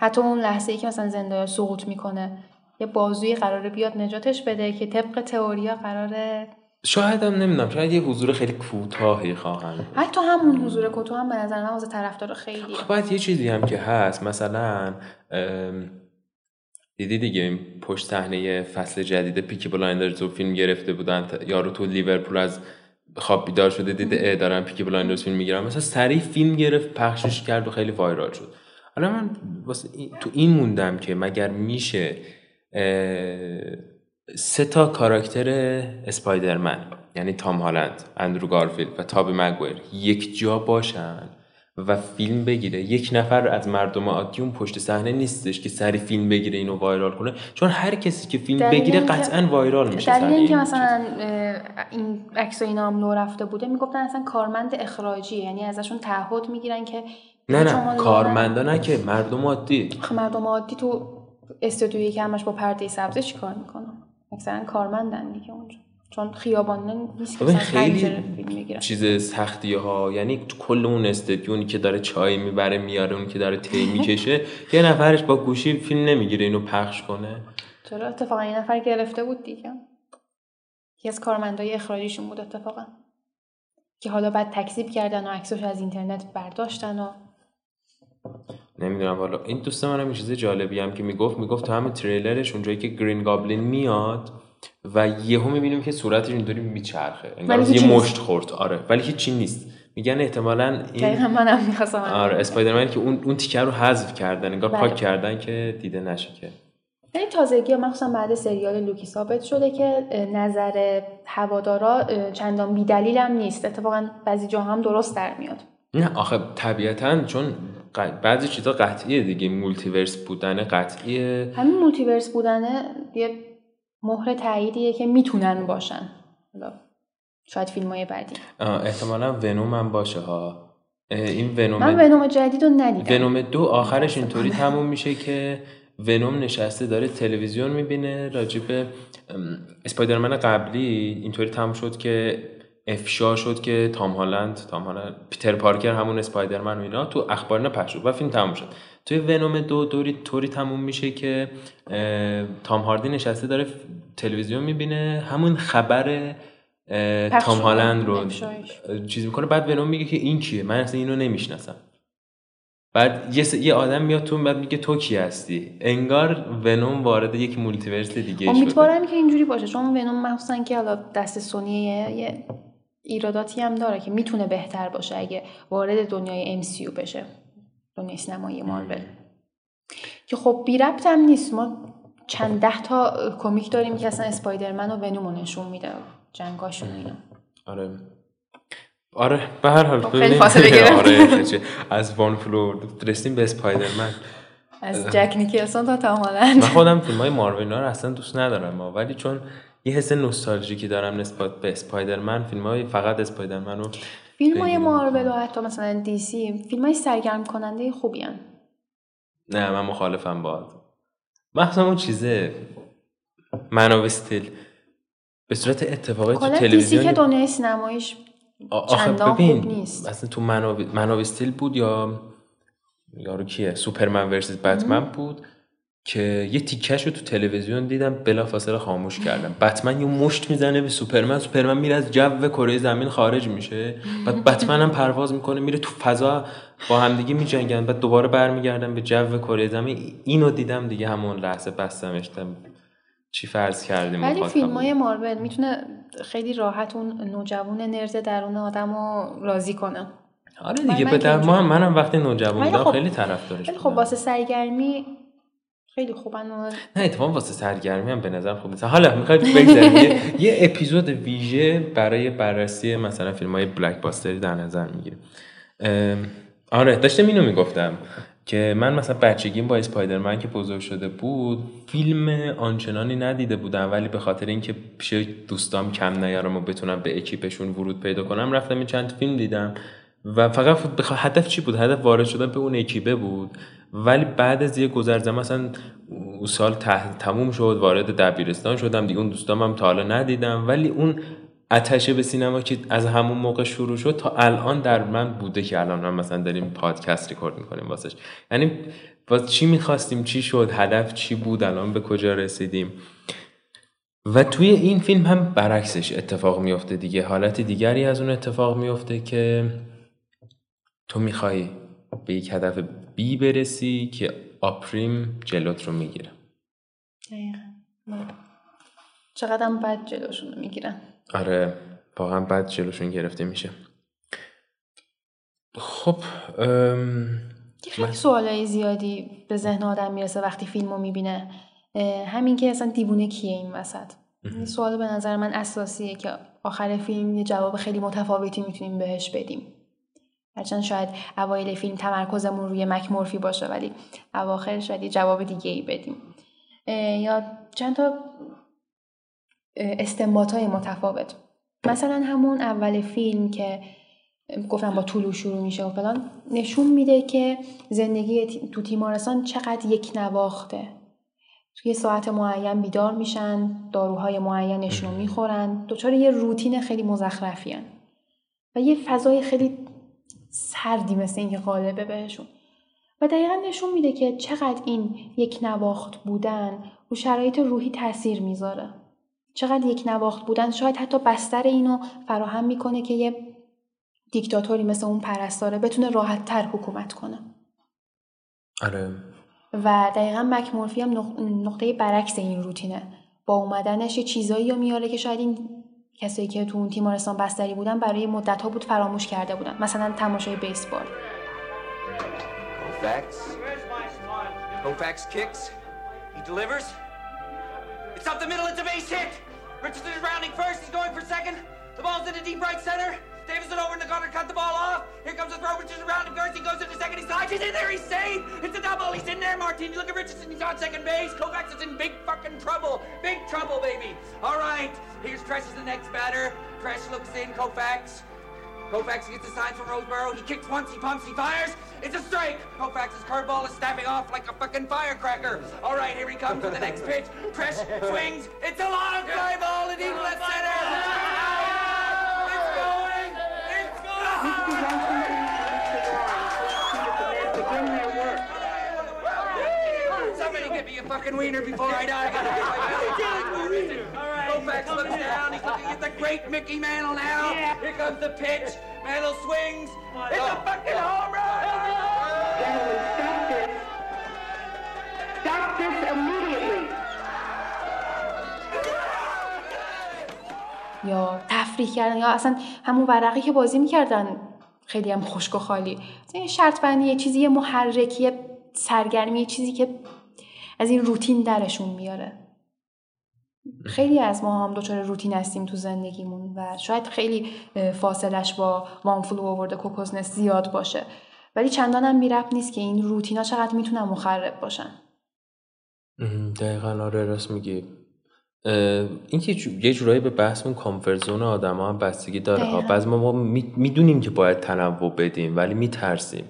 حتی اون لحظه ای که مثلا زنده سقوط می‌کنه. یه بازوی قراره بیاد نجاتش بده که طبق تئوریا قراره شاید هم نمی‌دونم شاید یه حضور خیلی کوتاهی بود. حتی همون حضور کوتاه هم به نظر من واسه طرفدار خیلی خب باید یه چیزی هم که هست مثلا دیدی دیگه این پشت صحنه فصل جدید Peaky Blinders رو فیلم گرفته بودن یارو تو لیورپول از خواب بیدار شده دیده اه دارم Peaky Blinders فیلم می‌گیرم مثلا سریع فیلم گرفت پخشش کرد و خیلی viral شد. حالا من واسه تو این موندم که مگر میشه سه تا کاراکتر اسپایدرمن یعنی تام هالند اندرو گارفیلد و تابی مگویر یک جا باشن و فیلم بگیره. یک نفر از مردم عادی اون پشت صحنه نیستش که سری فیلم بگیره اینو وایرال کنه چون هر کسی که فیلم بگیره قطعا وایرال میشه دلیل اینکه این مثلا این عکس و اینا هم لو رفته بوده می‌گفتن اصلا کارمند اخراجی یعنی ازشون تعهد می‌گیرن که نه نه کارمندا نه که مردم عادی. مردم عادی تو استودیویی که همش با پرده سبزی چیکار می‌کنن اکثرا کارمندن دیگه اونجا. چون خیابان نیست که خیلی چیز سختی ها یعنی کل اون استدیونی که داره چای می‌بره میاره اون که داره تی می‌کشه یه نفرش با گوشی فیلم نمی‌گیره اینو پخش کنه. چرا؟ اتفاقا این نفر گرفته بود دیگه. یکی از کارمندای اخراجیشون بود اتفاقا. که حالا بعد تکذیب کردن و عکسش از اینترنت برداشتن و نمی‌دونم حالا. این دوست منم یه چیز جالبی هم که می‌گفت می‌گفت تو همه تریلرش اونجایی که گرین گابلین میاد و یهو می‌بینیم که صورتش اینطوری میچرخه. انگار یه. مشت خورد. آره. ولی هیچی نیست. میگن احتمالا این منم می‌خواستم آره اسپایدرمن که اون اون تیکر رو حذف کردن انگار بله. پاک کردن که دیده نشه که. یعنی تازگی مخصوصا بعد سریال لوکی ثابت شده که نظر هوادارا چندان بیدلیل هم نیست. اتفاقا بعضی جا هم درست در میاد. نه آخه طبیعتا چون بعضی چیزا قطعیه دیگه. multiverse بودن قطعیه. همین multiverse بودنه یه مهر تاییدیه که می‌تونن باشن. حالا شاید فیلم های بعدی احتمالا Venom هم باشه ها. این Venom من Venom جدید رو ندیدم. Venom دو آخرش اینطوری تموم میشه که ونوم نشسته داره تلویزیون می‌بینه راجب اسپایدرمن قبلی اینطوری تموم شد که افشا شد که تام هالند تام هالند پیتر پارکر همون اسپایدرمن و اینا تو اخبار پخش شد و فیلم تموم شد. توی ونوم دو دوری طوری تموم میشه که تام هاردی نشسته داره تلویزیون می‌بینه. همون خبر تام. هالند رو. چیز می‌کنه. بعد ونوم میگه که این کیه؟ من اصلا اینو نمی‌شناسم. بعد یه, س... یه آدم میاد تو بعد میگه تو کی هستی؟ انگار Venom وارد یک multiverse دیگه شده. امیدوارم که اینجوری باشه. چون Venom مخصوصا که حالا دست سونی یه, یه ایراداتی هم داره که می‌تونه بهتر باشه اگه وارد دنیای MCU بشه دنیای سینمایی مارول که خب بی ربط هم نیست ما چند ده تا comic داریم که اصلا Spider-Man و Venom رو نشون میده جنگاشون اینا آره آره به هر حال خب، خیلی. فاصله. آره. از One Flew Over رسیدیم به Spider-Man از جک نیکلسون تا هالند من خودم فیلم های مارول رو اصلا دوست ندارم. ولی چون یه حس نوستالژیکی دارم نسبت به Spider-Man. فیلم های فقط Spider-Man رو فیلم های مارول و حتی مثلا DC فیلم های سرگرم کننده خوبی ان. نه من مخالفم باهات مخصوصا اون چیزه Man of Steel به صورت اتفاقی تو تلویزیون که دنیای سینماییش آخه چندان خوب نیست. اصلا تو منو منو استیل بود یا یارو کیه؟ سوپرمن ورسس بتمن بود. که یه تیکش رو تو تلویزیون دیدم بلافاصله خاموش کردم. بتمن یه مشت می‌زنه به سوپرمن سوپرمن میره از جو کره زمین خارج میشه. بعد بتمن هم پرواز می‌کنه میره تو فضا با همدیگه میجنگن. بعد دوباره برمیگردن به جو کره زمین. اینو دیدم دیگه همون لحظه بستمش چی فرض کردیم ولی فیلم های مارول می‌تونه خیلی راحت اون نوجوان نرد درون آدم رو راضی کنه. آره دیگه به در. منم وقتی نوجوان بودم خب- خیلی طرفدارش ولی خب. واسه سرگرمی خیلی خوبن و نه اتفاقا واسه سرگرمی هم به نظر خوب نیست. حالا می‌خواید بگذاریم. یه, یه اپیزود ویژه برای بررسی مثلا فیلم های بلک باستری در نظر می‌گیریم. آره داشتم اینو می‌گفتم که من مثلا بچگیم با اسپایدرمن که بزرگ شده بود فیلم آنچنانی ندیده بودم ولی به خاطر اینکه پیش دوستام کم نیارم و بتونم به اکیپشون ورود پیدا کنم رفتم این چند فیلم دیدم. و فقط. هدف چی بود؟ هدف وارد شدن به اون اکیپه بود. ولی بعد از یه گذر مثلا اون سال ته... تموم شد وارد دبیرستان شدم. دیگه اون دوستام هم تا حالا ندیدم. ولی اون اتشه به سینما که از همون موقع شروع شد تا الان در من بوده که الان هم مثلا داریم پادکست ریکورد می‌کنیم واسش. یعنی باز چی می‌خواستیم؟ چی شد؟ هدف چی بود؟ الان به کجا رسیدیم؟ و توی این فیلم هم برعکسش اتفاق میفته دیگه. حالت دیگری از اون اتفاق میفته که تو می‌خوای به یک هدف بی برسی که آپریم جلوت رو می‌گیره. دقیقاً. چقدر هم بد جلوشون رو می‌گیرن. آره واقعا بد جلوشون گرفته میشه. خب خیلی سوالای زیادی به ذهن آدم می‌رسه وقتی فیلمو می‌بینه. همین که اصلا دیوونه کیه این وسط؟ این سوال به نظر من اساسیه که آخر فیلم یه جواب خیلی متفاوتی می‌تونیم بهش بدیم. هرچند شاید اوایل فیلم تمرکزمون روی مک مورفی باشه ولی اواخر شاید یه جواب دیگه ای بدیم یا چند تا استنباط های متفاوت. مثلا همون اول فیلم که گفتم با طولو شروع میشه و فلان نشون میده که زندگی تو تیمارستان چقدر یک نواخته. توی ساعت معین بیدار میشن داروهای معینشون رو می‌خورن. دچار یه روتین خیلی مزخرفی هن. و یه فضای خیلی سردی مثل اینکه غالبه بهشون. و دقیقا نشون میده که چقدر این یک نواخت بودن رو شرایط روحی تاثیر می‌ذاره. چقدر یک نواخت بودن شاید حتی بستر اینو فراهم می‌کنه که یه دیکتاتوری مثل اون پرستاره بتونه راحت تر حکومت کنه. آره. و دقیقا مک مورفی هم نق- نقطه برعکس این روتینه. با اومدنش یه چیزایی رو میاره که شاید این کسایی که تو اون تیمارستان بستری بودن برای مدت ها بود فراموش کرده بودن مثلا تماشای بیسبال. It's up the middle. It's a base hit. Richardson is rounding first. He's going for second. The ball's in the deep right center. Davison over in the corner, cut the ball off. Here comes the throw. Richardson rounding first. He goes into second. He slides. He's in there. He's safe. It's a double. He's in there, Martin. Look at Richardson. He's on second base. Koufax is in big fucking trouble. Big trouble, baby. All right. Here's Tresh is the next batter. Tresh looks in. Koufax. Koufax gets a sign from Roseboro. He kicks once, he pumps, he fires. It's a strike. Koufax's curveball is snapping off like a fucking firecracker. All right, here he comes with the next pitch. Tresh swings. It's a long fly ball to deep left center. It's going. It's going. Somebody get me a fucking wiener before I die. I gotta get my belly feeling. All right. Koufax looks down. He's looking at the great Mickey Mantle now. Here comes the pitch. Mantle swings. It's a fucking home run. Stop this immediately. یا تفریح کردن یا اصلا همون ورقی که بازی می‌کردن خیلی هم خشک و خالی. یه شرط بندی یه چیزی یه محرک یه سرگرمی یه چیزی که از این روتین درشون میاره. خیلی از ما هم دچار روتین هستیم تو زندگیمون و شاید خیلی فاصلش با One Flew Over the Cuckoo's Nest زیاد باشه. ولی چندان هم بی‌ربط نیست که این روتینا چقدر می‌تونن مخرب باشن. دقیقا. آره راست میگی. این که یه جورایی به بحث اون کامفورت زون آدم هم بستگی داره. ها دقیقاً. بعضی ما, می‌دونیم که باید تنوع بدیم ولی میترسیم.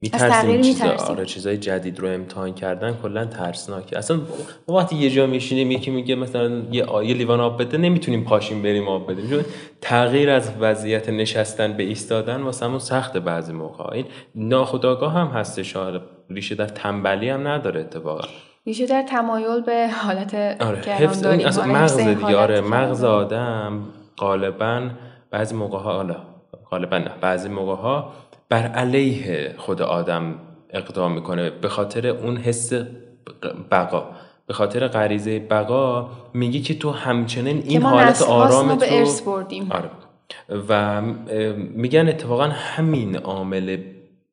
میترسیم چیزا می‌ترسیم. آره چیزای جدید رو امتحان کردن کلا ترسناکه. اصلا ما وقتی یه جا میشینیم یکی میگه مثلا یه آ- یه لیوان آب بده نمی‌تونیم پاشیم بریم آب بدیم. چون تغییر از وضعیت نشستن به ایستادن واسمون سخته بعضی موقع این ناخودآگاه هم هستش آره. ریشه در تنبلی هم نداره اتفاقا. ریشه در تمایل به حالت آره حفظ گرانداری این اصلا آره، مغز دیگه. آره مغز. آدم غالبا بعضی موقع ها حالا غالبا نه بعضی موقع ها بر علیه خود آدم اقدام می‌کنه. به خاطر اون حس بقا به خاطر غریزه بقا میگی که تو همچنین این حالت آرام تو آره. و میگن اتفاقا همین عامل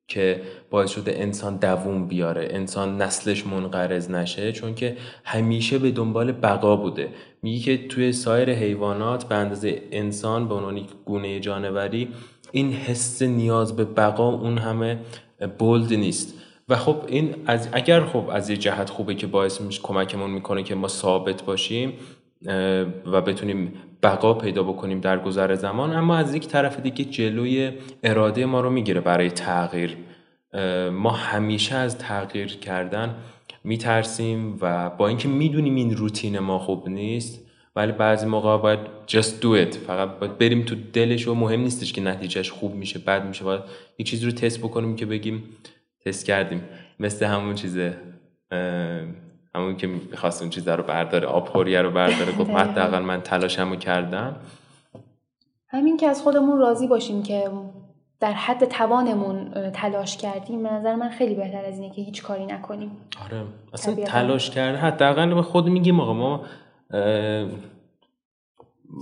که باعث شده انسان دووم بیاره انسان نسلش منقرض نشه چون که همیشه به دنبال بقا بوده. میگی که توی سایر حیوانات به اندازه انسان به عنوان گونه جانوری این حس نیاز به بقا اون همه بولد نیست. و خب این از اگر خب از یه جهت خوبه که باعث میشه کمکمون می‌کنه که ما ثابت باشیم و بتونیم بقا پیدا بکنیم در گذر زمان اما از یک طرف دیگه جلوی اراده ما رو می‌گیره برای تغییر. ما همیشه از تغییر کردن میترسیم و با اینکه می‌دونیم این روتین ما خوب نیست ولی بعضی موقع باید just do it. فقط باید بریم تو دلش و مهم نیستش که نتیجهش خوب میشه بد میشه. باید یه چیزی رو تست بکنیم که بگیم تست کردیم. مثل همون چیزه. همون که می‌خواست اون چیزه رو برداره آبخوریه رو برداره گفت. حداقل من تلاشمو کردم همین که از خودمون راضی باشیم که در حد توانمون تلاش کردیم به نظر من خیلی بهتر از اینه که هیچ کاری نکنیم آره اصلا طبیعتاً. تلاش کرده حداقل به خود میگیم آقا ما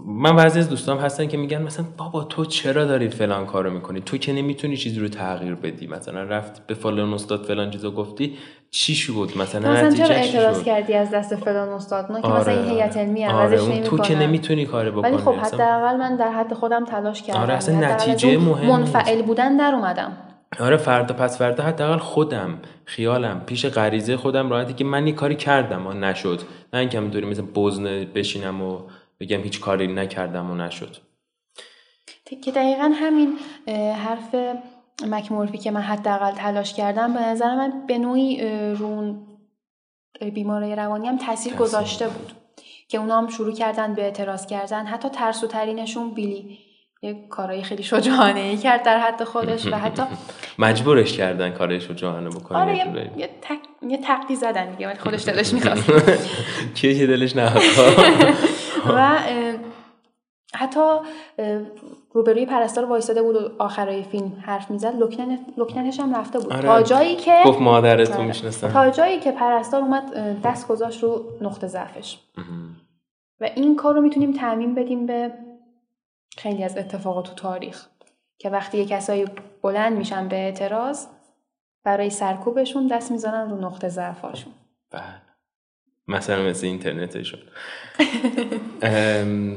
من بعضی از دوستام هستن که میگن مثلا بابا تو چرا داری فلان کارو می‌کنی؟ تو که نمی‌تونی چیزی رو تغییر بدی. مثلا رفت به فلان استاد فلان چیزو گفتی چی شد؟ مثلا مثلا چرا اعتراض کردی از دست فلان استاد؟ اونا که آره. مثلا این هیئت علمی آره، اون تو که نمی‌تونی کاری بکنی. ولی خب. حداقل من در حد خودم تلاش کردم. آره، اصلا از نتیجه مهم منفعل بودن در اومدم. آره فردا پس فردا حداقل خودم خیالم پیش غریزه خودم راحتی که من یه کاری کردم و نشد. نه اینکه همینطوری مثل بزنه بشینم و بگم هیچ کاری نکردم و نشد. که دقیقا همین حرف مکمورفی که من حداقل تلاش کردم به نظر من به نوعی اه، رو اون بیماری روانی هم تاثیر گذاشته بود. که اونا هم شروع کردن به اعتراض کردن. حتی ترسو ترینشون بیلی یه کارهای خیلی شجاعانه ای کرد در حد خودش و حتی مجبورش کردن کارش رو جوانه بکنه آره یه تق... یه تقدی زدن دیگه ولی خودش دلش می‌خواست. کیه که دلش نهاد و حتی روبروی پرستار وایساده بود و آخرای فیلم حرف می‌زد. لکنن لکننش هم رفته بود. آره. تا جایی که گفت مادرت رو آره. می‌شناسم. تا جایی که پرستار اومد دست گذاشت رو نقطه ضعفش. و این کار رو می‌تونیم تعمین بدیم به خیلی از اتفاقات تو تاریخ که وقتی یه کسایی بلند میشن به اعتراض برای سرکوبشون دست می‌زنن رو نقطه ضعفاشون بله. مثلا مثل اینترنتشون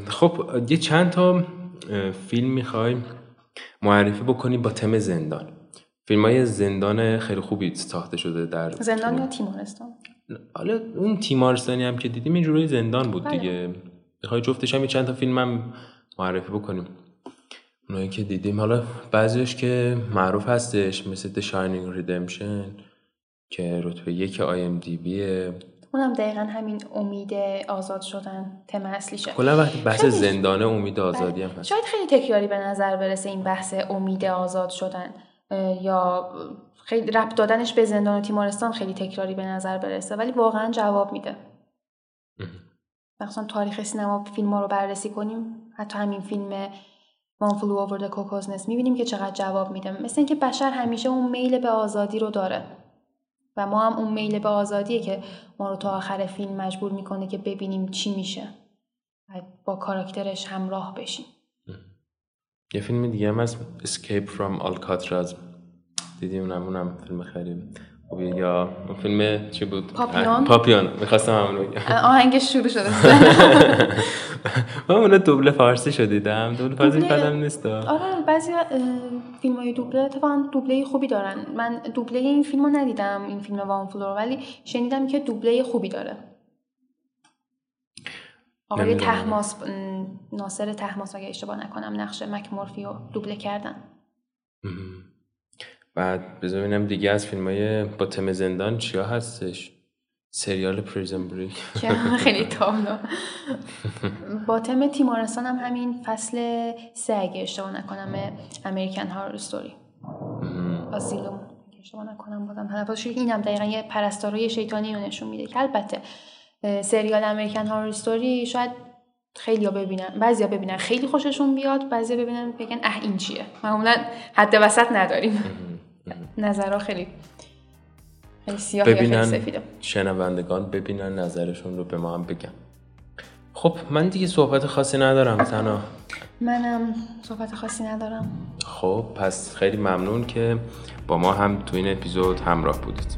خب یه چند تا فیلم می‌خوای معرفی بکنی با تم زندان. فیلم های زندان خیلی خوبی ساخته شده در زندان یا تیمارستان حالا اون تیمارستانی هم که دیدیم این جورای زندان بود بله. دیگه. می‌خوای جفتش هم یه چند تا فیلم هم معرفی بکنیم. اونایی که دیدیم حالا بعضیش که معروف هستش مثل The Shining Redemption که رتبه یک آی ام دی بیه اونم دقیقا همین امید آزاد شدن تم اصلیشه کلا وقتی بحث خیلی- زندانه امید آزادی هم هست. شاید خیلی تکراری به نظر برسه این بحث امید آزاد شدن یا خیلی ربط دادنش به زندان و تیمارستان خیلی تکراری به نظر برسه ولی واقعا جواب میده. مثلا تاریخ سینما فیلم ها رو بررسی کنیم. حتی همین فیلم Over the Cuckoo's Nest می‌بینیم که چقدر جواب میده. مثل اینکه بشر همیشه اون میل به آزادی رو داره. و ما هم اون میل به آزادیه که ما رو تا آخر فیلم مجبور می‌کنه که ببینیم چی میشه. و با کاراکترش همراه بشیم. یه فیلم دیگه هم هست Escape from Alcatraz. دیدی اونم؟ اونم فیلم خیلی یا اون فیلم چی بود؟ پاپیون؟ پاپیون می‌خواستم همون رو بگم آهنگش شروع شده. من اونو دوبله فارسی شو دیدم دوبله؟ فارسی بدم نیست. آره بعضی فیلم های دوبله اتفاقا دوبله خوبی دارن. من دوبله این فیلم رو ندیدم این فیلم وان فلور ولی شنیدم که دوبله خوبی داره. آقای. تحماس ناصر تحماس اگه اشتباه نکنم نقش مک مورفی رو دوبله کردن. بعد بذار ببینم دیگه از فیلم های با تم زندان چیا هستش؟ سریال پریزن بریک. خیلی تابلو با تم تیمارستان هم همین فصل سه اگه اشتباه نکنم امریکن استوری آزیلوم اگه اشتباه نکنم بازم تلفظش این هم دقیقا یه پرستارای شیطانی رو نشون میده که البته سریال امریکن هارر استوری شاید خیلی ها ببینن بعضیا ببینن خیلی خوششون بیاد بعضیا ببینن بگن اه این چیه؟ معمولا حد وسط نداریم. نظرها خیلی خیلی سیاه یا خیلی ببینن سفیده. شنوندگان ببینن نظرشون رو به ما هم بگن. خب من دیگه صحبت خاصی ندارم تنها. منم صحبت خاصی ندارم. خب پس خیلی ممنون که با ما هم تو این اپیزود همراه بودید.